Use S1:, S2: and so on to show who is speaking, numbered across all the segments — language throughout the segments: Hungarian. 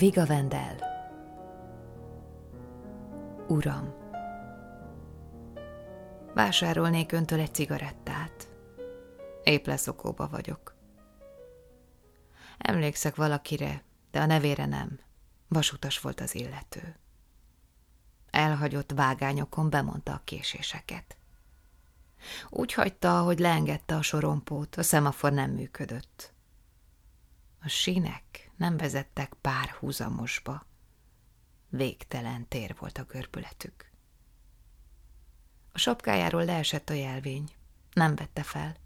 S1: Viga Vendel Uram, vásárolnék öntől egy cigarettát. Épp leszokóba vagyok. Emlékszek valakire, de a nevére nem. Vasutas volt az illető. Elhagyott vágányokon bemondta a késéseket. Úgy hagyta, hogy leengedte a sorompót, a szemafor nem működött. A sínek nem vezettek párhuzamosba. Végtelen tér volt a görbületük. A sapkájáról leesett a jelvény. Nem vette fel.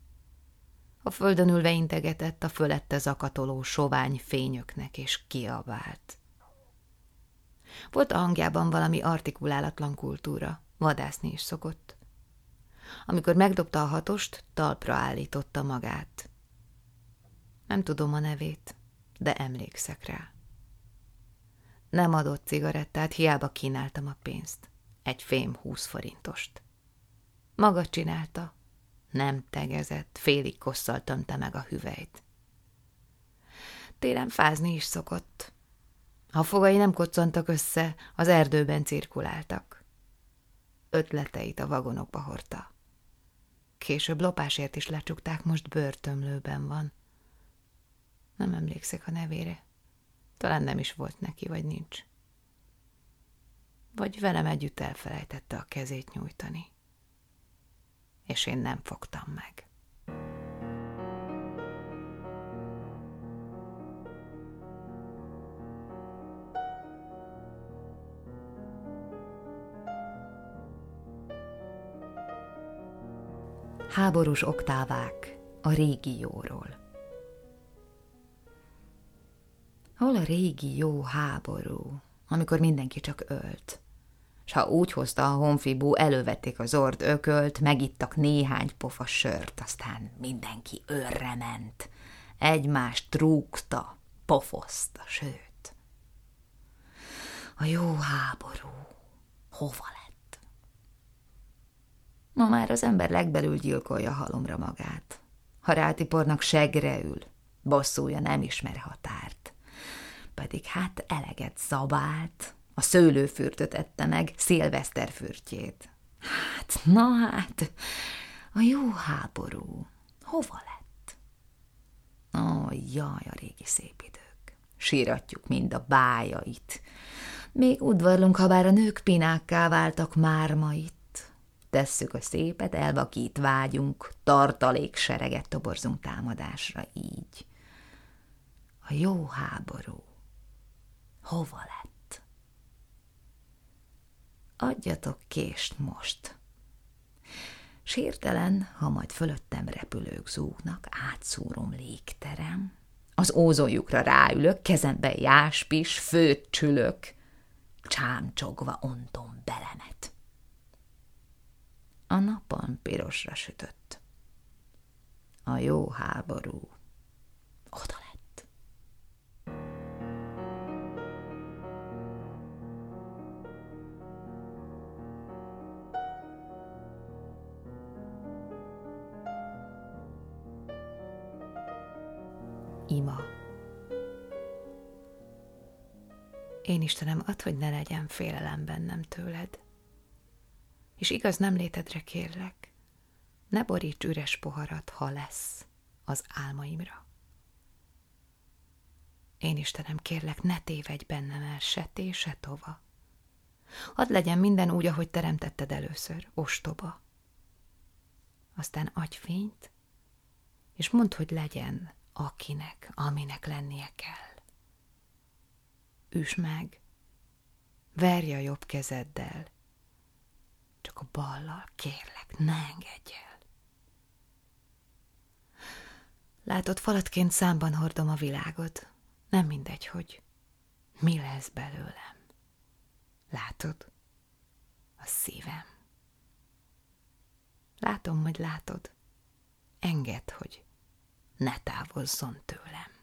S1: A földön ülve integetett a fölette zakatoló sovány fényöknek, és kiabált. Volt a hangjában valami artikulálatlan kultúra, vadászni is szokott. Amikor megdobta a hatost, talpra állította magát. Nem tudom a nevét, de emlékszek rá. Nem adott cigarettát, hiába kínáltam a pénzt. Egy fém húsz forintost. Maga csinálta. Nem tegezett, félig kosszal tömte meg a hüvelyt. Télen fázni is szokott. A fogai nem koccantak össze, az erdőben cirkuláltak. Ötleteit a vagonokba hordta. Később lopásért is lecsukták, most börtönlőben van. Nem emlékszek a nevére. Talán nem is volt neki, vagy nincs. Vagy velem együtt elfelejtette a kezét nyújtani. És én nem fogtam meg. Háborús oktávák a régióról. Hol a régi jó háború, amikor mindenki csak ölt? S ha úgy hozta a honfibú, elővették az ord ökölt, megittak néhány pofa sört, aztán mindenki örre ment. Egymást trúgta, pofozta, sőt. A jó háború hova lett? Ma már az ember legbelül gyilkolja halomra magát. Ha rátipornak segre ül, bosszúja nem ismer határt pedig hát eleget szabált. A szőlőfürtöt ette meg, szilveszterfürtjét. Hát, na hát, a jó háború hova lett? Ó, jaj, a régi szép idők. Síratjuk mind a bájait. Még udvarlunk, ha bár a nők pinákká váltak már ma itt. Tesszük a szépet, elvakít vágyunk, tartalék sereget toborzunk támadásra így. A jó háború hova lett? Adjatok kést most. Sértelen, ha majd fölöttem repülők zúgnak, átszúrom légterem, az ózonjukra ráülök, kezembe jáspis, főt csülök, csámcsogva ontom belemet. A napon pirosra sütött. A jó háború ima. Én Istenem, add, hogy ne legyen félelem bennem tőled. És igaz nem létedre kérlek, ne boríts üres poharat, ha lesz az álmaimra. Én Istenem, kérlek, ne tévedj bennem el se té, se tova. Hadd legyen minden úgy, ahogy teremtetted először, ostoba. Aztán adj fényt, és mondd, hogy legyen, akinek, aminek lennie kell. Üs meg, verj a jobb kezeddel, csak a ballal, kérlek, ne engedj el. Látod, falatként számban hordom a világot, nem mindegy, hogy mi lesz belőlem. Látod? A szívem. Látom, hogy látod. Engedd, hogy ne távozzon tőlem.